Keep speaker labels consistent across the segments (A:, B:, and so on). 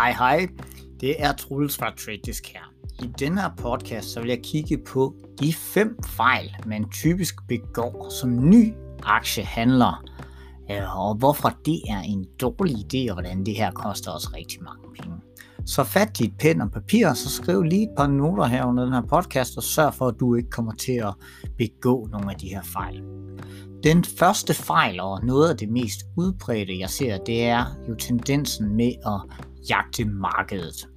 A: Hej hej, det er Truls fra TradeDisk her. I denne her podcast så vil jeg kigge på de fem fejl, man typisk begår som ny aktiehandler, øh, og hvorfor det er en dårlig idé, og hvordan det her koster os rigtig mange penge. Så fat dit pen og papir, og så skriv lige et par noter her under den her podcast, og sørg for, at du ikke kommer til at begå nogle af de her fejl. Den første fejl, og noget af det mest udbredte, jeg ser, det er jo tendensen med at jagte markedet.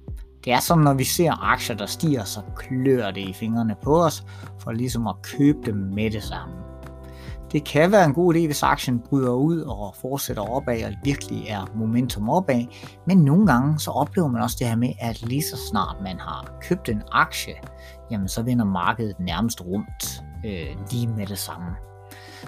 A: Det er som når vi ser aktier, der stiger, så klør det i fingrene på os, for ligesom at købe dem med det samme. Det kan være en god idé, hvis aktien bryder ud og fortsætter opad, og virkelig er momentum opad, men nogle gange så oplever man også det her med, at lige så snart man har købt en aktie, jamen så vender markedet nærmest rundt øh, lige med det samme.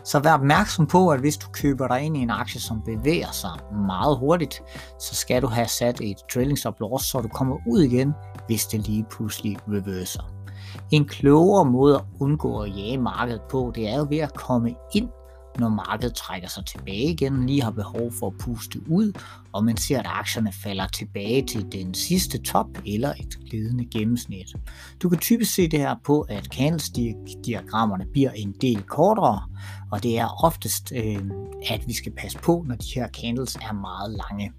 A: Så vær opmærksom på, at hvis du køber dig ind i en aktie, som bevæger sig meget hurtigt, så skal du have sat et trailing stop loss, så du kommer ud igen, hvis det lige pludselig reverser. En klogere måde at undgå at jage markedet på, det er jo ved at komme ind når markedet trækker sig tilbage igen, lige har behov for at puste ud, og man ser, at aktierne falder tilbage til den sidste top eller et glidende gennemsnit. Du kan typisk se det her på, at candlestick-diagrammerne bliver en del kortere, og det er oftest, øh, at vi skal passe på, når de her candles er meget lange.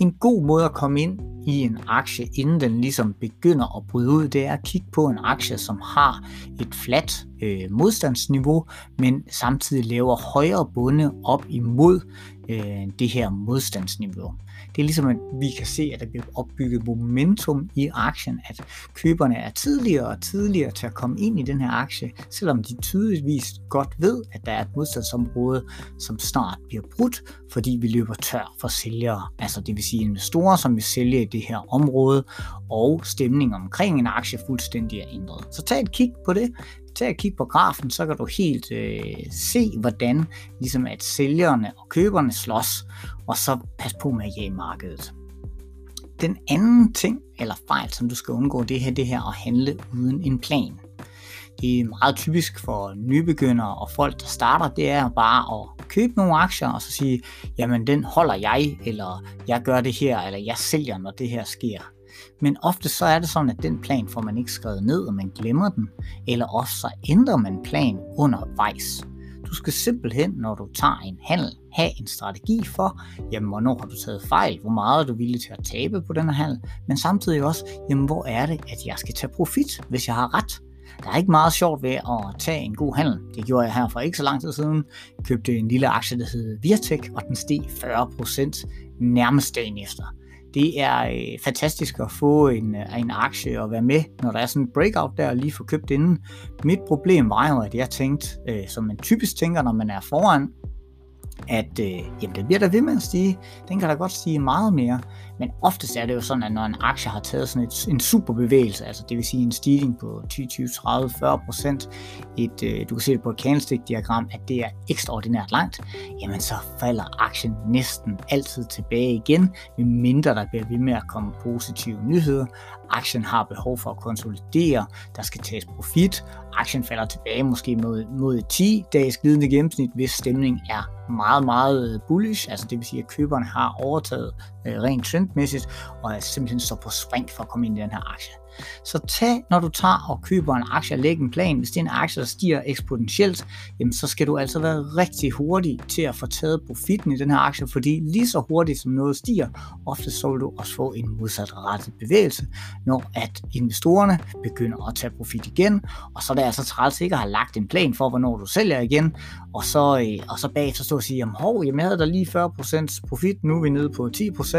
A: En god måde at komme ind i en aktie, inden den ligesom begynder at bryde ud, det er at kigge på en aktie, som har et fladt øh, modstandsniveau, men samtidig laver højere bunde op imod øh, det her modstandsniveau. Det er ligesom, at vi kan se, at der bliver opbygget momentum i aktien, at køberne er tidligere og tidligere til at komme ind i den her aktie, selvom de tydeligvis godt ved, at der er et modstandsområde, som snart bliver brudt, fordi vi løber tør for sælgere, altså det vil sige investorer, som vil sælge i det her område, og stemningen omkring en aktie fuldstændig er ændret. Så tag et kig på det tag at kigge på grafen, så kan du helt øh, se, hvordan ligesom at sælgerne og køberne slås, og så pas på med at jage markedet. Den anden ting, eller fejl, som du skal undgå, det her, det her at handle uden en plan. Det er meget typisk for nybegyndere og folk, der starter, det er bare at købe nogle aktier og så sige, jamen den holder jeg, eller jeg gør det her, eller jeg sælger, når det her sker. Men ofte så er det sådan, at den plan får man ikke skrevet ned, og man glemmer den, eller ofte så ændrer man plan undervejs. Du skal simpelthen, når du tager en handel, have en strategi for, jamen, hvornår har du taget fejl, hvor meget er du villig til at tabe på den her handel, men samtidig også, jamen, hvor er det, at jeg skal tage profit, hvis jeg har ret. Der er ikke meget sjovt ved at tage en god handel. Det gjorde jeg her for ikke så lang tid siden. Købte en lille aktie, der hed Virtek, og den steg 40% nærmest dagen efter det er øh, fantastisk at få en, øh, en aktie og være med, når der er sådan en breakout der, og lige få købt inden. Mit problem var jo, at jeg tænkte, øh, som man typisk tænker, når man er foran, at øh, jamen, den bliver der ved med at stige. Den kan da godt stige meget mere. Men oftest er det jo sådan, at når en aktie har taget sådan et, en super bevægelse, altså det vil sige en stigning på 10, 20, 30, 40 procent, et, øh, du kan se det på et candlestick-diagram, at det er ekstraordinært langt, jamen så falder aktien næsten altid tilbage igen, medmindre der bliver ved med at komme positive nyheder. Aktien har behov for at konsolidere, der skal tages profit, aktien falder tilbage måske mod, mod 10 dages glidende gennemsnit, hvis stemningen er meget, meget øh, bullish, altså det vil sige, at køberne har overtaget øh, rent trendmæssigt, og er simpelthen så på spring for at komme ind i den her aktie. Så tag, når du tager og køber en aktie og lægger en plan, hvis det er en aktie, der stiger eksponentielt, jamen så skal du altså være rigtig hurtig til at få taget profitten i den her aktie, fordi lige så hurtigt som noget stiger, ofte så vil du også få en modsatrettet bevægelse, når at investorerne begynder at tage profit igen, og så er det altså træls ikke at have lagt en plan for, hvornår du sælger igen, og så, øh, og så bagefter stå og sige, jamen hov, jamen jeg havde da lige 40% profit, nu er vi nede på 10%,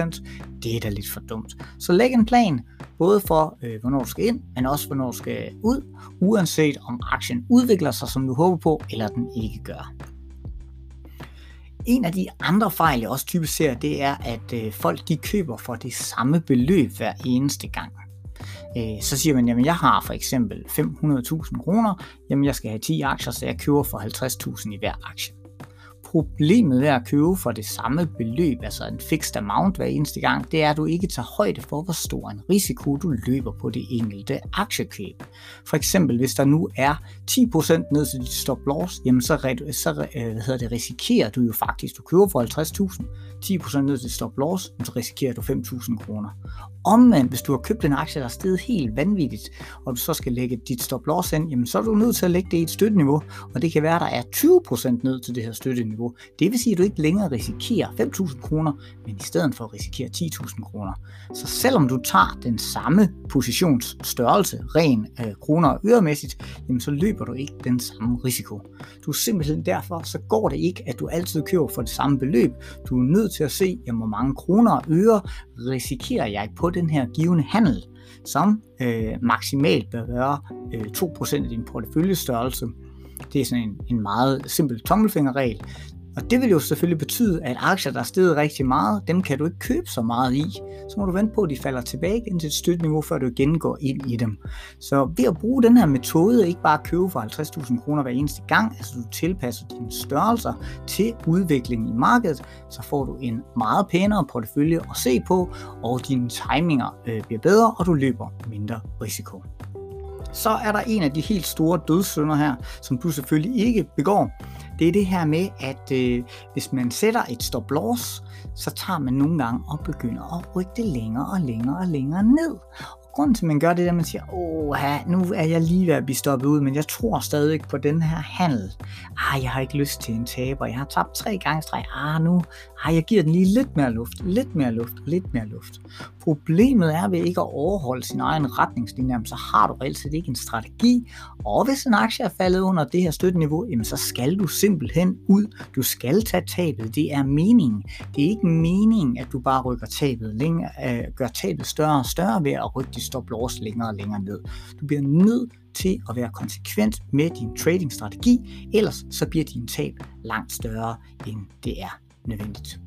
A: det er da lidt for dumt. Så læg en plan, både for, øh, hvornår du skal ind, men også hvornår du skal ud, uanset om aktien udvikler sig, som du håber på, eller den ikke gør. En af de andre fejl, jeg også typisk ser, det er, at øh, folk de køber for det samme beløb hver eneste gang. Øh, så siger man, jamen jeg har for eksempel 500.000 kroner, jamen jeg skal have 10 aktier, så jeg køber for 50.000 i hver aktie. Problemet ved at købe for det samme beløb, altså en fixed amount hver eneste gang, det er, at du ikke tager højde for, hvor stor en risiko du løber på det enkelte aktiekøb. For eksempel, hvis der nu er 10% ned til dit stop loss, jamen så, så øh, hvad hedder det, risikerer du jo faktisk, du køber for 50.000, 10% ned til stop loss, så risikerer du 5.000 kroner. Omvendt, hvis du har købt en aktie, der er steget helt vanvittigt, og du så skal lægge dit stop loss ind, jamen så er du nødt til at lægge det i et støtteniveau, og det kan være, at der er 20% ned til det her støtteniveau. Det vil sige, at du ikke længere risikerer 5.000 kroner, men i stedet for at risikere 10.000 kroner. Så selvom du tager den samme positionsstørrelse, ren øh, kroner og øremæssigt, jamen så løber du ikke den samme risiko. Du er simpelthen derfor, så går det ikke, at du altid køber for det samme beløb. Du er nødt til at se, jamen, hvor mange kroner og øre risikerer jeg på den her givende handel, som øh, maksimalt bør være øh, 2% af din porteføljestørrelse. Det er sådan en, en meget simpel tommelfingerregel. Og det vil jo selvfølgelig betyde, at aktier, der er steget rigtig meget, dem kan du ikke købe så meget i. Så må du vente på, at de falder tilbage igen til et støtteniveau, før du igen går ind i dem. Så ved at bruge den her metode, ikke bare købe for 50.000 kroner hver eneste gang, altså du tilpasser dine størrelser til udviklingen i markedet, så får du en meget pænere portefølje at se på, og dine timinger øh, bliver bedre, og du løber mindre risiko så er der en af de helt store dødssynder her, som du selvfølgelig ikke begår. Det er det her med, at øh, hvis man sætter et stop loss, så tager man nogle gange og begynder at rykke det længere og længere og længere ned grunden til, at man gør det, er, at man siger, åh, nu er jeg lige ved at blive stoppet ud, men jeg tror stadig på den her handel. Ah, jeg har ikke lyst til en taber. Jeg har tabt tre gange streg. Ah, nu, ah, jeg giver den lige lidt mere luft, lidt mere luft, lidt mere luft. Problemet er ved ikke at overholde sin egen retningslinje, så har du reelt set ikke en strategi. Og hvis en aktie er faldet under det her støtteniveau, jamen så skal du simpelthen ud. Du skal tage tabet. Det er meningen. Det er ikke meningen, at du bare rykker tabet længere, øh, gør tabet større og større ved at rykke dit stop loss længere og længere ned. Du bliver nødt til at være konsekvent med din trading-strategi, ellers så bliver din tab langt større, end det er nødvendigt.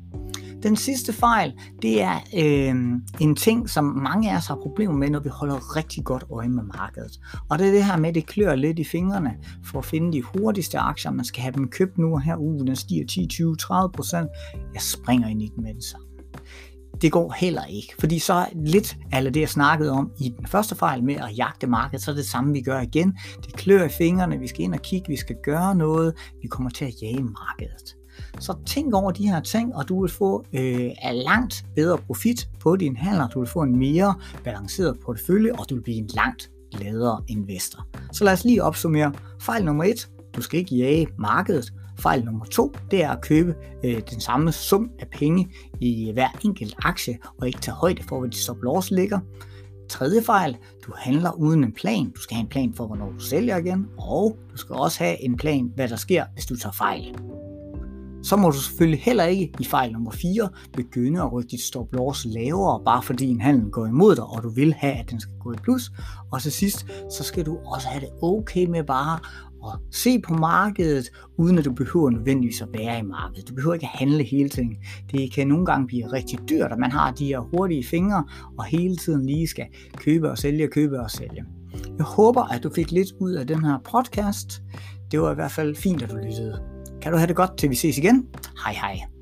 A: Den sidste fejl, det er øh, en ting, som mange af os har problemer med, når vi holder rigtig godt øje med markedet. Og det er det her med, at det klør lidt i fingrene for at finde de hurtigste aktier. Man skal have dem købt nu og her. Uh, den stiger 10, 20, 30 procent. Jeg springer ind i den med det samme det går heller ikke. Fordi så lidt af det, jeg snakkede om i den første fejl med at jagte markedet, så er det samme, vi gør igen. Det klør i fingrene, vi skal ind og kigge, vi skal gøre noget, vi kommer til at jage markedet. Så tænk over de her ting, og du vil få øh, langt bedre profit på din handler. Du vil få en mere balanceret portefølje, og du vil blive en langt gladere investor. Så lad os lige opsummere. Fejl nummer et. Du skal ikke jage markedet. Fejl nummer to, det er at købe øh, den samme sum af penge i hver enkelt aktie, og ikke tage højde for, hvor de stop loss ligger. Tredje fejl, du handler uden en plan. Du skal have en plan for, hvornår du sælger igen, og du skal også have en plan, hvad der sker, hvis du tager fejl. Så må du selvfølgelig heller ikke i fejl nummer 4 begynde at rykke dit stop loss lavere, bare fordi en handel går imod dig, og du vil have, at den skal gå i plus. Og til sidst, så skal du også have det okay med bare at se på markedet, uden at du behøver nødvendigvis at være i markedet. Du behøver ikke at handle hele tiden. Det kan nogle gange blive rigtig dyrt, at man har de her hurtige fingre, og hele tiden lige skal købe og sælge, købe og sælge. Jeg håber, at du fik lidt ud af den her podcast. Det var i hvert fald fint, at du lyttede. Kan du have det godt, til vi ses igen? Hej hej.